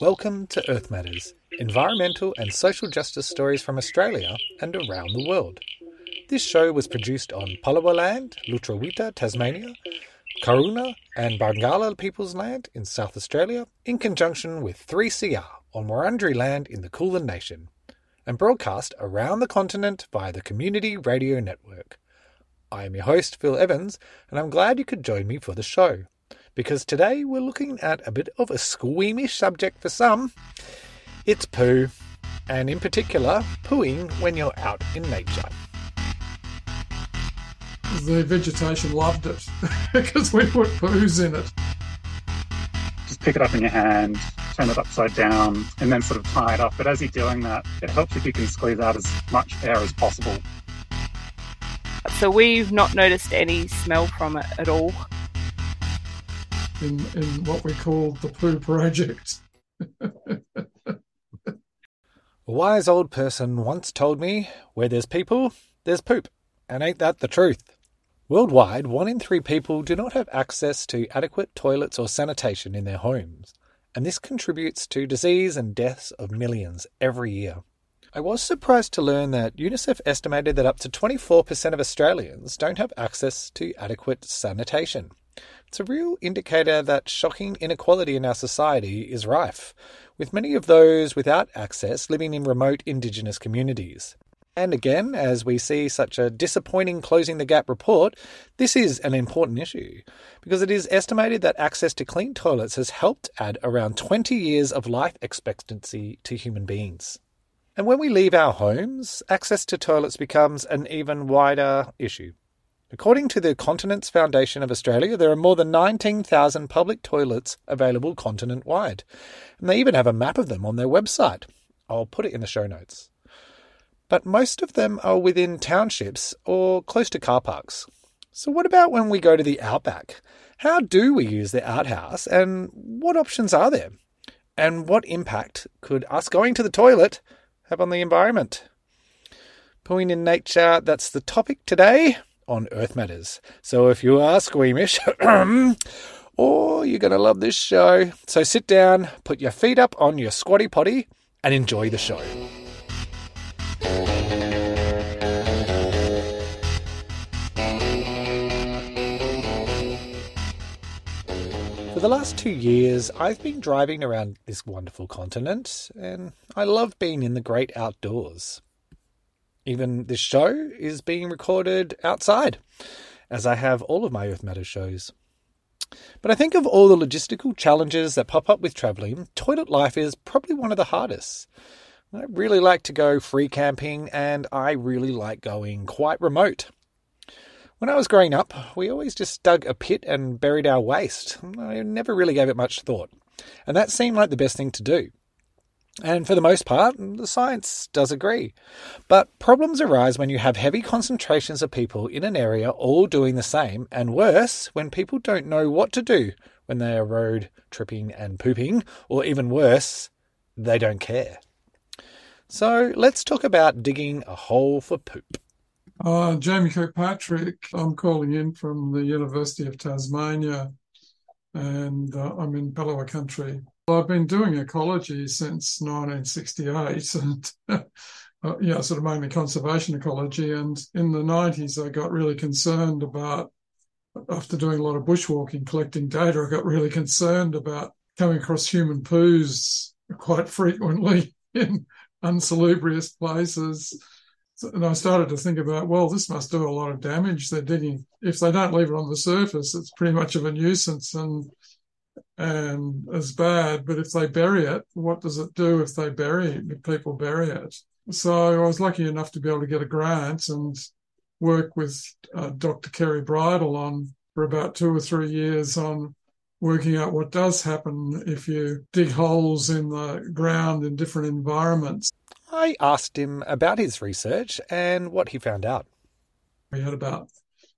Welcome to Earth Matters, environmental and social justice stories from Australia and around the world. This show was produced on Palawa land, Lutruwita, Tasmania, Kaurna and Barngarla People's Land in South Australia in conjunction with 3CR on Wurundjeri land in the Kulin Nation and broadcast around the continent via the Community Radio Network. I am your host, Phil Evans, and I'm glad you could join me for the show because today we're looking at a bit of a squeamish subject for some. It's poo, and in particular, pooing when you're out in nature. The vegetation loved it because we put poos in it. Just pick it up in your hand, turn it upside down, and then sort of tie it up. But as you're doing that, it helps if you can squeeze out as much air as possible. So we've not noticed any smell from it at all in, in what we call the poo project. A wise old person once told me, where there's people, there's poop. And ain't that the truth? Worldwide, one in three people do not have access to adequate toilets or sanitation in their homes, and this contributes to disease and deaths of millions every year. I was surprised to learn that UNICEF estimated that up to 24% of Australians don't have access to adequate sanitation. It's a real indicator that shocking inequality in our society is rife, with many of those without access living in remote Indigenous communities. And again, as we see such a disappointing Closing the Gap report, this is an important issue because it is estimated that access to clean toilets has helped add around 20 years of life expectancy to human beings. And when we leave our homes, access to toilets becomes an even wider issue. According to the Continence Foundation of Australia, there are more than 19,000 public toilets available continent wide. And they even have a map of them on their website. I'll put it in the show notes. But most of them are within townships or close to car parks. So, what about when we go to the outback? How do we use the outhouse and what options are there? And what impact could us going to the toilet have on the environment? Pooing in nature, that's the topic today on Earth Matters. So if you are squeamish, or you're going to love this show, so sit down, put your feet up on your squatty potty, and enjoy the show. For the last two years, I've been driving around this wonderful continent, and I love being in the great outdoors. Even this show is being recorded outside, as I have all of my Earth Matters shows. But I think of all the logistical challenges that pop up with travelling, toilet life is probably one of the hardest. I really like to go free camping and I really like going quite remote. When I was growing up, we always just dug a pit and buried our waste. I never really gave it much thought. And that seemed like the best thing to do. And for the most part, the science does agree. But problems arise when you have heavy concentrations of people in an area all doing the same, and worse, when people don't know what to do when they are road tripping and pooping, or even worse, they don't care. So let's talk about digging a hole for poop. Uh, Jamie Kirkpatrick, I'm calling in from the University of Tasmania, and uh, I'm in Palawa country. I've been doing ecology since 1968 and uh, yeah, sort of mainly conservation ecology. And in the 90s, I got really concerned about, after doing a lot of bushwalking, collecting data, I got really concerned about coming across human poos quite frequently in unsalubrious places. And I started to think about, well, this must do a lot of damage. They're digging. If they don't leave it on the surface, it's pretty much of a nuisance. And and as bad. But if they bury it, what does it do if they bury it, if people bury it? So I was lucky enough to be able to get a grant and work with uh, Dr. Kerry Bridle on for about two or three years on working out what does happen if you dig holes in the ground in different environments. I asked him about his research and what he found out. We had about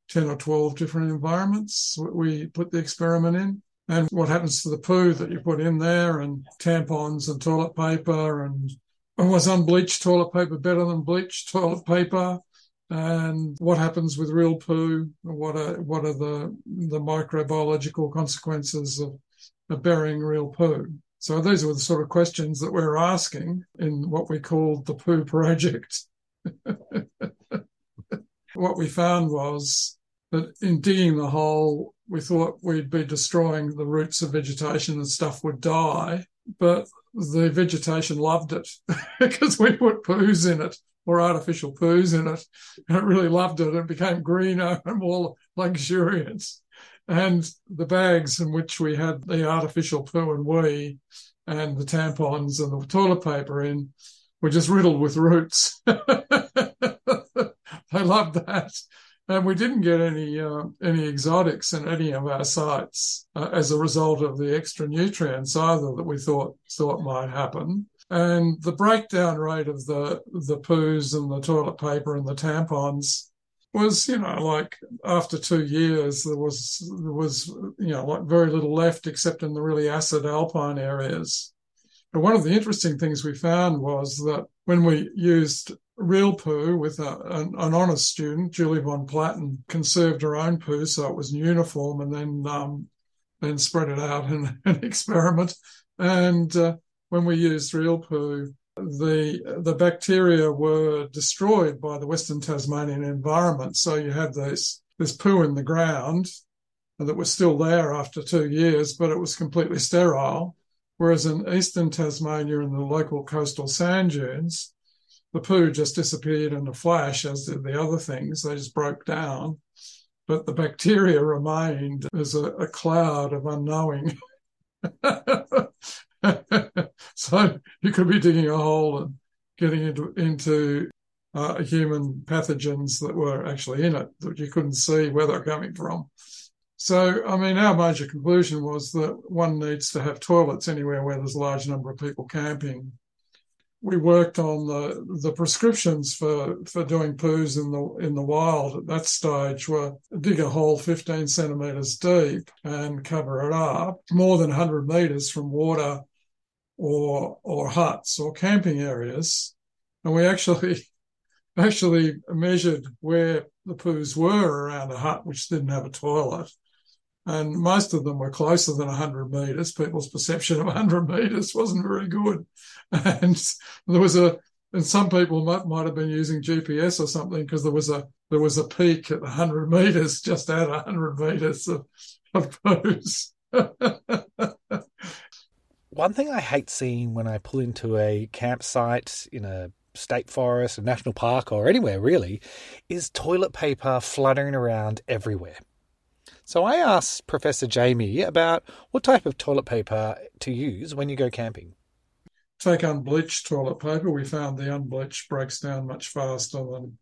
10 or 12 different environments we put the experiment in and what happens to the poo that you put in there and tampons and toilet paper and was unbleached toilet paper better than bleached toilet paper and what happens with real poo, what are what are the the microbiological consequences of, of burying real poo. So these were the sort of questions that we we're asking in what we called the poo project. what we found was that in digging the hole, we thought we'd be destroying the roots of vegetation and stuff would die, but the vegetation loved it because we put poos in it or artificial poos in it, and it really loved it. It became greener and more luxuriant. And the bags in which we had the artificial poo and wee and the tampons and the toilet paper in were just riddled with roots. they loved that and we didn't get any uh, any exotics in any of our sites uh, as a result of the extra nutrients either that we thought thought might happen. And the breakdown rate of the the poos and the toilet paper and the tampons was, you know, like after two years there was there was you know like very little left except in the really acid alpine areas. But one of the interesting things we found was that when we used real poo with a, an, an, honest student, Julie von Platten, conserved her own poo so it was uniform and then um, then spread it out in an experiment. And uh, when we used real poo, the the bacteria were destroyed by the Western Tasmanian environment. So you had this this poo in the ground that was still there after two years, but it was completely sterile. Whereas in eastern Tasmania in the local coastal sand dunes, the poo just disappeared in a flash, as did the other things. They just broke down. But the bacteria remained as a, a cloud of unknowing. so you could be digging a hole and getting into, into uh, human pathogens that were actually in it that you couldn't see where they're coming from. So, I mean, our major conclusion was that one needs to have toilets anywhere where there's a large number of people camping we worked on the the prescriptions for for doing poos in the in the wild at that stage were dig a hole 15 centimeters deep and cover it up more than 100 meters from water or or huts or camping areas and we actually actually measured where the poos were around a hut which didn't have a toilet and most of them were closer than 100 meters. People's perception of 100 meters wasn't very good, and there was a and some people might might have been using GPS or something because there was a there was a peak at 100 meters, just at 100 meters of, of poos. One thing I hate seeing when I pull into a campsite in a state forest, a national park, or anywhere really, is toilet paper fluttering around everywhere. So I asked Professor Jamie about what type of toilet paper to use when you go camping. Take unbleached toilet paper. We found the unbleached breaks down much faster than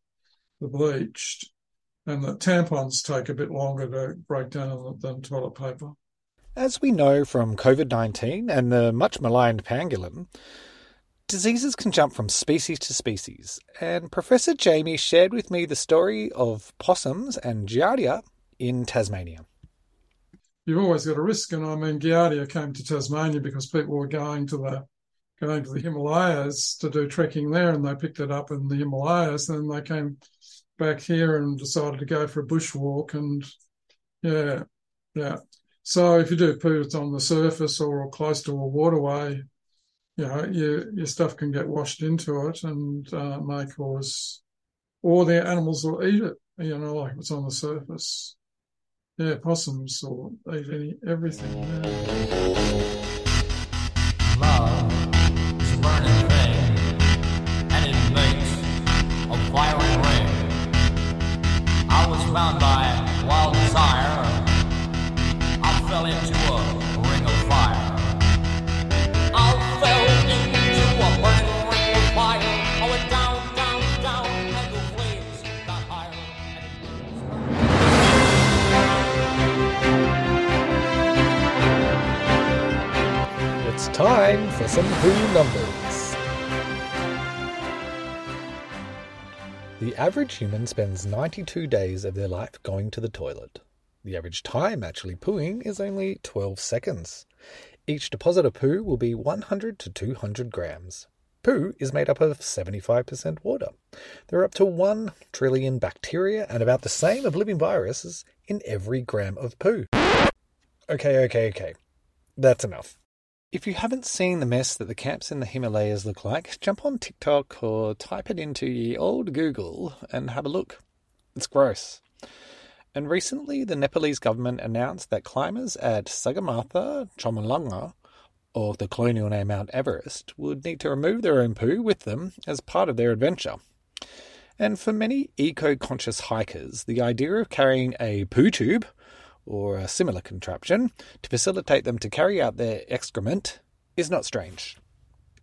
the bleached, and the tampons take a bit longer to break down than toilet paper. As we know from COVID 19 and the much maligned pangolin, diseases can jump from species to species, and Professor Jamie shared with me the story of possums and giardia in Tasmania? You've always got a risk, and I mean, Giardia came to Tasmania because people were going to the going to the Himalayas to do trekking there, and they picked it up in the Himalayas. And then they came back here and decided to go for a bushwalk, and yeah, yeah. So if you do poo it's on the surface or close to a waterway, you know, your your stuff can get washed into it and uh, may cause, or the animals will eat it. You know, like it's on the surface yeah, possums or eat any everything. Love time for some Who numbers. The average human spends 92 days of their life going to the toilet. The average time actually pooing is only 12 seconds. Each deposit of poo will be 100 to 200 grams. poo is made up of 75% water. There are up to 1 trillion bacteria and about the same of living viruses in every gram of poo. Okay, okay, okay. That's enough. If you haven't seen the mess that the camps in the Himalayas look like, jump on TikTok or type it into ye old Google and have a look. It's gross. And recently, the Nepalese government announced that climbers at Sagarmatha Chomolungma, or the colonial name Mount Everest, would need to remove their own poo with them as part of their adventure. And for many eco conscious hikers, the idea of carrying a poo tube or a similar contraption to facilitate them to carry out their excrement is not strange.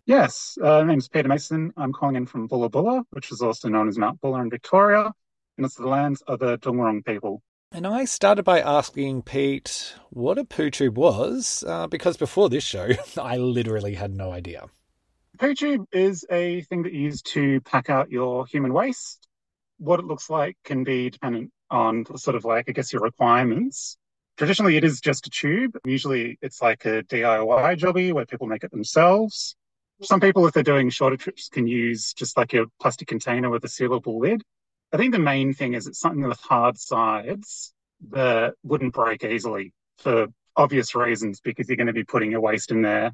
Yes, uh, my name's Peter Mason. I'm calling in from Bulla Bulla, which is also known as Mount Buller in Victoria, and it's the lands of the Taungurung people. And I started by asking Pete what a poo tube was, uh, because before this show, I literally had no idea. Poo tube is a thing that you use to pack out your human waste. What it looks like can be dependent on sort of like, I guess, your requirements. Traditionally, it is just a tube. Usually, it's like a DIY jobby where people make it themselves. Some people, if they're doing shorter trips, can use just like a plastic container with a sealable lid. I think the main thing is it's something with hard sides that wouldn't break easily for obvious reasons because you're going to be putting your waste in there,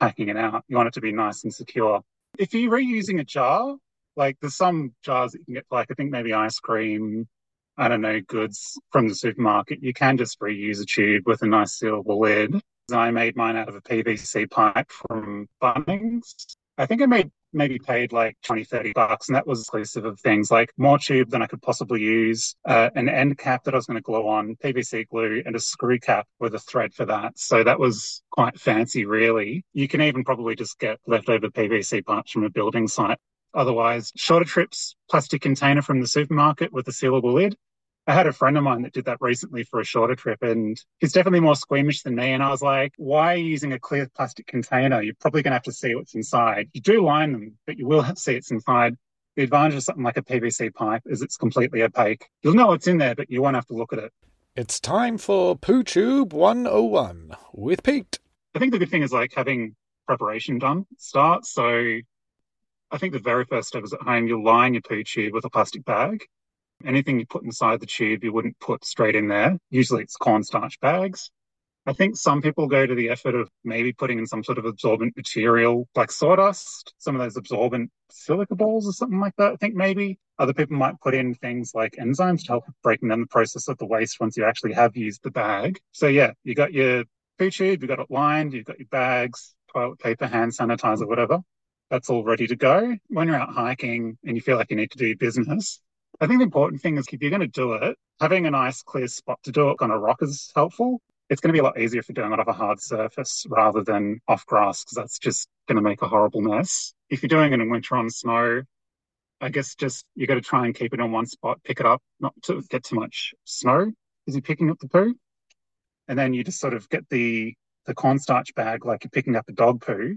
packing it out. You want it to be nice and secure. If you're reusing a jar, like there's some jars that you can get, like I think maybe ice cream, I don't know, goods from the supermarket, you can just reuse a tube with a nice sealable lid. I made mine out of a PVC pipe from Bunnings. I think I made maybe paid like 20, 30 bucks, and that was exclusive of things like more tube than I could possibly use, uh, an end cap that I was going to glue on, PVC glue, and a screw cap with a thread for that. So that was quite fancy, really. You can even probably just get leftover PVC parts from a building site Otherwise, shorter trips, plastic container from the supermarket with a sealable lid. I had a friend of mine that did that recently for a shorter trip and he's definitely more squeamish than me. And I was like, why are you using a clear plastic container? You're probably going to have to see what's inside. You do line them, but you will have to see what's inside. The advantage of something like a PVC pipe is it's completely opaque. You'll know what's in there, but you won't have to look at it. It's time for Poo Tube 101 with Pete. I think the good thing is like having preparation done start. So I think the very first step is at home, you're line your poo tube with a plastic bag. Anything you put inside the tube, you wouldn't put straight in there. Usually it's cornstarch bags. I think some people go to the effort of maybe putting in some sort of absorbent material like sawdust, some of those absorbent silica balls or something like that. I think maybe other people might put in things like enzymes to help breaking down the process of the waste once you actually have used the bag. So yeah, you got your poo tube, you got it lined, you've got your bags, toilet paper, hand sanitizer, whatever that's all ready to go. When you're out hiking and you feel like you need to do business, I think the important thing is if you're going to do it, having a nice clear spot to do it on a rock is helpful. It's going to be a lot easier you're doing it off a hard surface rather than off grass because that's just going to make a horrible mess. If you're doing it in winter on snow, I guess just you got to try and keep it in one spot, pick it up, not to get too much snow as you're picking up the poo. And then you just sort of get the the cornstarch bag like you're picking up a dog poo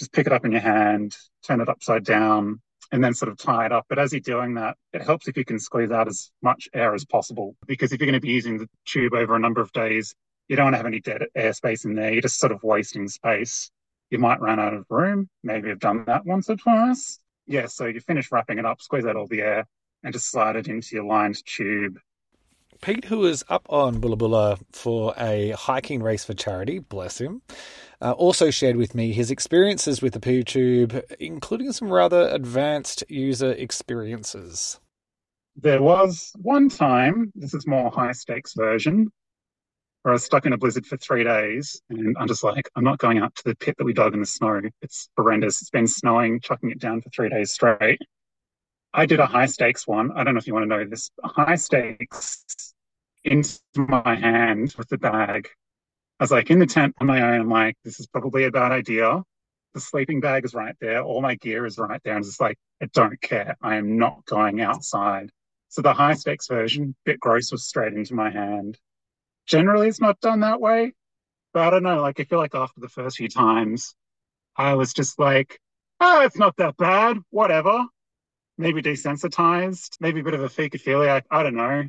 just pick it up in your hand, turn it upside down, and then sort of tie it up. But as you're doing that, it helps if you can squeeze out as much air as possible. Because if you're going to be using the tube over a number of days, you don't want to have any dead air space in there. You're just sort of wasting space. You might run out of room. Maybe you've done that once or twice. Yeah, so you finish wrapping it up, squeeze out all the air, and just slide it into your lined tube. Pete, who was up on Bulla Bulla for a hiking race for charity, bless him, uh, also shared with me his experiences with the poo tube, including some rather advanced user experiences. There was one time, this is more high stakes version, where I was stuck in a blizzard for three days and I'm just like, I'm not going out to the pit that we dug in the snow. It's horrendous. It's been snowing, chucking it down for three days straight. I did a high stakes one. I don't know if you want to know this. High stakes into my hand with the bag. I was like in the tent on my own. I'm like, this is probably a bad idea. The sleeping bag is right there. All my gear is right there. And it's like, I don't care. I am not going outside. So the high stakes version, bit gross, was straight into my hand. Generally, it's not done that way. But I don't know. Like, I feel like after the first few times, I was just like, oh, it's not that bad. Whatever maybe desensitized, maybe a bit of a fecophiliac. I don't know.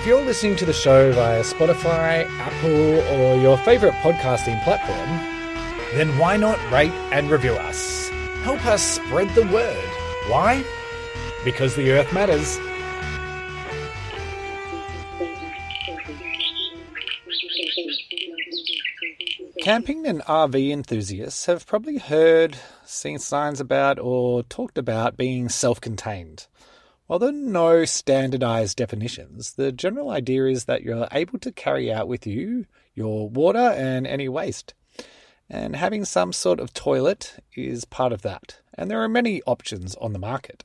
If you're listening to the show via Spotify, Apple, or your favorite podcasting platform, then why not rate and review us? Help us spread the word. Why? Because the earth matters. Camping and RV enthusiasts have probably heard, seen signs about, or talked about being self contained. While there are no standardized definitions, the general idea is that you're able to carry out with you your water and any waste. And having some sort of toilet is part of that. And there are many options on the market.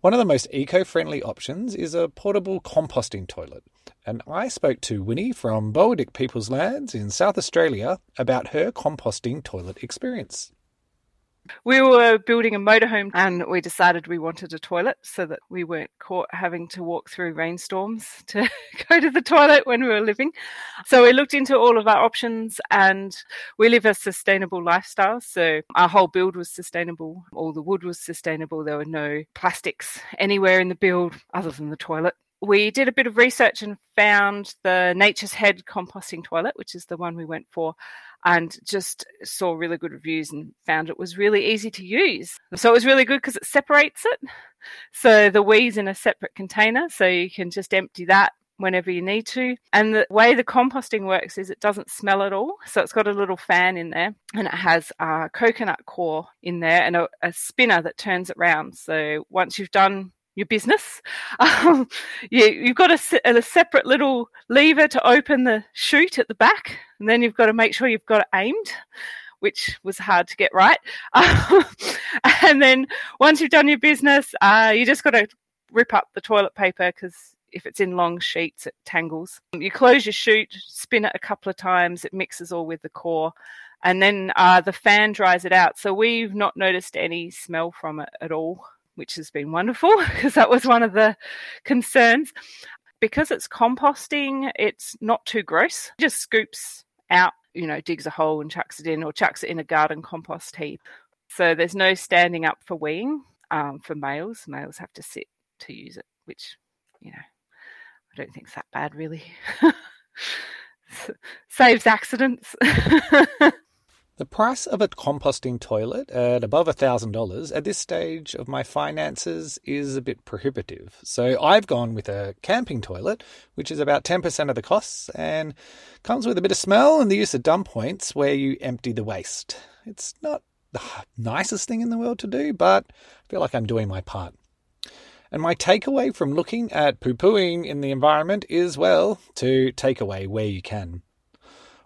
One of the most eco friendly options is a portable composting toilet. And I spoke to Winnie from Boandik People's Lands in South Australia about her composting toilet experience. We were building a motorhome and we decided we wanted a toilet so that we weren't caught having to walk through rainstorms to go to the toilet when we were living. So we looked into all of our options and we live a sustainable lifestyle. So our whole build was sustainable. All the wood was sustainable. There were no plastics anywhere in the build other than the toilet we did a bit of research and found the Nature's Head composting toilet, which is the one we went for, and just saw really good reviews and found it was really easy to use. So it was really good because it separates it. So the wee's in a separate container, so you can just empty that whenever you need to. And the way the composting works is it doesn't smell at all. So it's got a little fan in there and it has a coconut coir in there and a, a spinner that turns it round. So once you've done your business. Um, you, you've got a, a, separate little lever to open the chute at the back, and then you've got to make sure you've got it aimed, which was hard to get right. Um, and then once you've done your business, uh, you just got to rip up the toilet paper because if it's in long sheets, it tangles. You close your chute, spin it a couple of times, it mixes all with the coir, and then uh, the fan dries it out. So we've not noticed any smell from it at all which has been wonderful because that was one of the concerns. Because it's composting, it's not too gross. It just scoops out, you know, digs a hole and chucks it in or chucks it in a garden compost heap. So there's no standing up for weeing um, for males. Males have to sit to use it, which, you know, I don't think it's that bad really. Saves accidents. The price of a composting toilet at above $1,000 at this stage of my finances is a bit prohibitive. So I've gone with a camping toilet, which is about 10% of the costs and comes with a bit of smell and the use of dump points where you empty the waste. It's not the nicest thing in the world to do, but I feel like I'm doing my part. And my takeaway from looking at poo pooing in the environment is well, to take away where you can.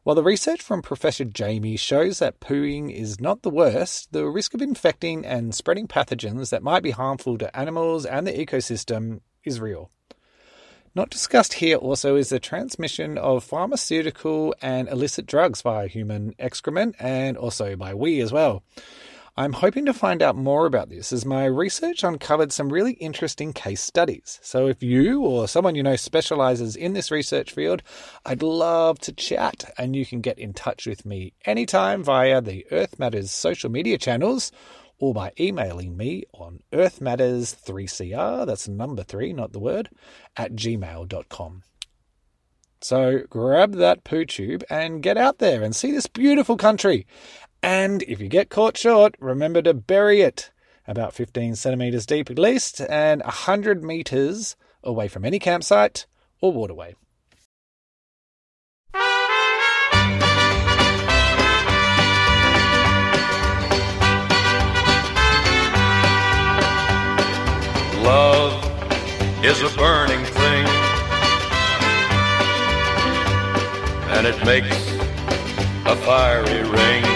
While the research from Professor Jamie shows that pooing is not the worst, the risk of infecting and spreading pathogens that might be harmful to animals and the ecosystem is real. Not discussed here also is the transmission of pharmaceutical and illicit drugs via human excrement and also by we as well. I'm hoping to find out more about this as my research uncovered some really interesting case studies. So, if you or someone you know specializes in this research field, I'd love to chat and you can get in touch with me anytime via the Earth Matters social media channels or by emailing me on earthmatters3cr, that's number three, not the word, at gmail.com. So grab that poo tube and get out there and see this beautiful country and if you get caught short, remember to bury it about 15 centimetres deep at least and 100 metres away from any campsite or waterway. Love is a burning thing, and it makes a fiery ring.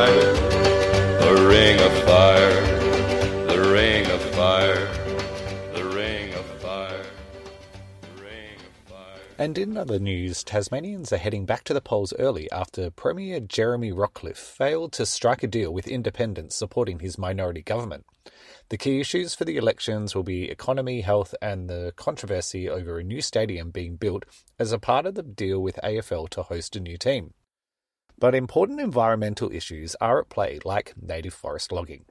in other news, Tasmanians are heading back to the polls early after Premier Jeremy Rockliff failed to strike a deal with independents supporting his minority government. The key issues for the elections will be economy, health, and the controversy over a new stadium being built as a part of the deal with AFL to host a new team. But important environmental issues are at play, like native forest logging.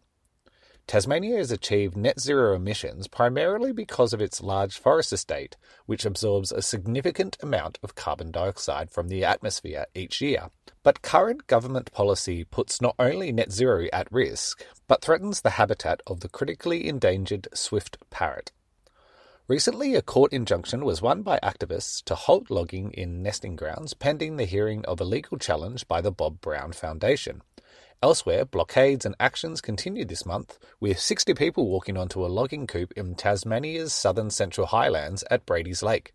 Tasmania has achieved net zero emissions primarily because of its large forest estate, which absorbs a significant amount of carbon dioxide from the atmosphere each year. But current government policy puts not only net zero at risk, but threatens the habitat of the critically endangered swift parrot. Recently, a court injunction was won by activists to halt logging in nesting grounds pending the hearing of a legal challenge by the Bob Brown Foundation. Elsewhere, blockades and actions continued this month, with 60 people walking onto a logging coupe in Tasmania's southern central highlands at Brady's Lake.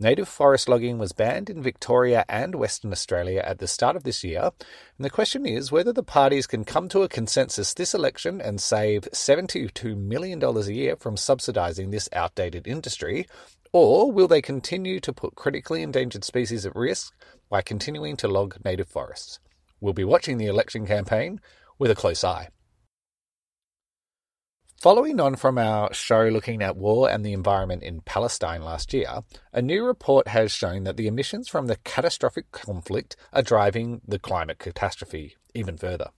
Native forest logging was banned in Victoria and Western Australia at the start of this year, and the question is whether the parties can come to a consensus this election and save $72 million a year from subsidising this outdated industry, or will they continue to put critically endangered species at risk by continuing to log native forests? We'll be watching the election campaign with a close eye. Following on from our show looking at war and the environment in Palestine last year, a new report has shown that the emissions from the catastrophic conflict are driving the climate catastrophe even further.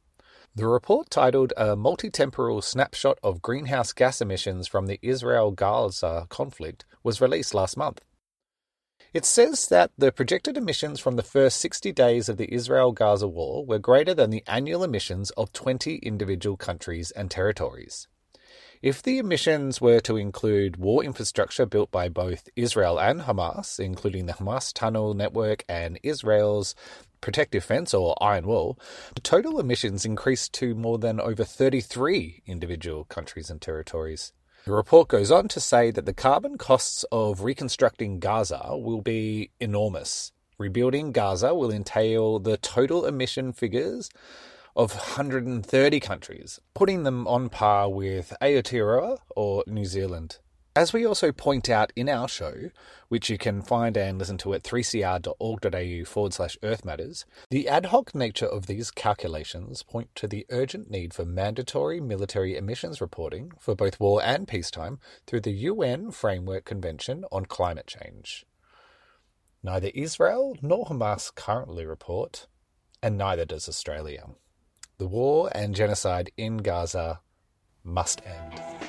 The report, titled A Multi-Temporal Snapshot of Greenhouse Gas Emissions from the Israel-Gaza Conflict, was released last month. It says that the projected emissions from the first 60 days of the Israel Gaza war were greater than the annual emissions of 20 individual countries and territories. If the emissions were to include war infrastructure built by both Israel and Hamas, including the Hamas tunnel network and Israel's protective fence or iron wall, the total emissions increased to more than over 33 individual countries and territories. The report goes on to say that the carbon costs of reconstructing Gaza will be enormous. Rebuilding Gaza will entail the total emission figures of 130 countries, putting them on par with Aotearoa or New Zealand. As we also point out in our show, which you can find and listen to at 3cr.org.au forward slash Earth Matters, the ad hoc nature of these calculations point to the urgent need for mandatory military emissions reporting for both war and peacetime through the UN Framework Convention on Climate Change. Neither Israel nor Hamas currently report, and neither does Australia. The war and genocide in Gaza must end.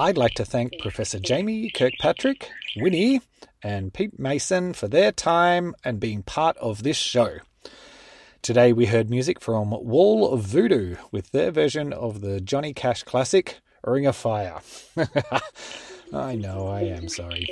I'd like to thank Professor Jamie Kirkpatrick, Winnie, and Pete Mason for their time and being part of this show. Today we heard music from Wall of Voodoo with their version of the Johnny Cash classic, Ring of Fire. I know, I am sorry.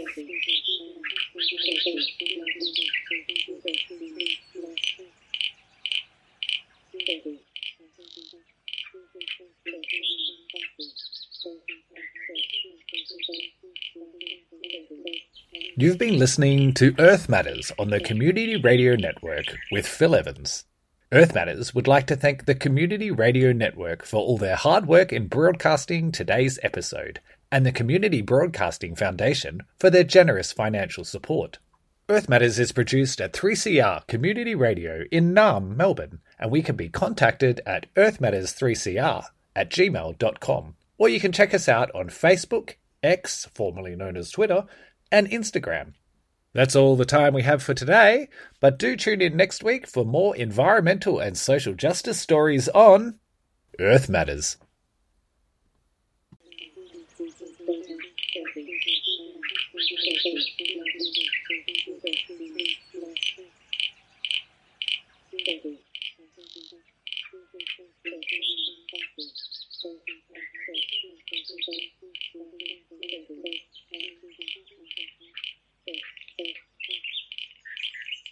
You've been listening to Earth Matters on the Community Radio Network with Phil Evans. Earth Matters would like to thank the Community Radio Network for all their hard work in broadcasting today's episode, and the Community Broadcasting Foundation for their generous financial support. Earth Matters is produced at 3CR Community Radio in Naarm, Melbourne, and we can be contacted at earthmatters3cr at gmail.com, or you can check us out on Facebook, X, formerly known as Twitter, and Instagram. That's all the time we have for today, but do tune in next week for more environmental and social justice stories on Earth Matters.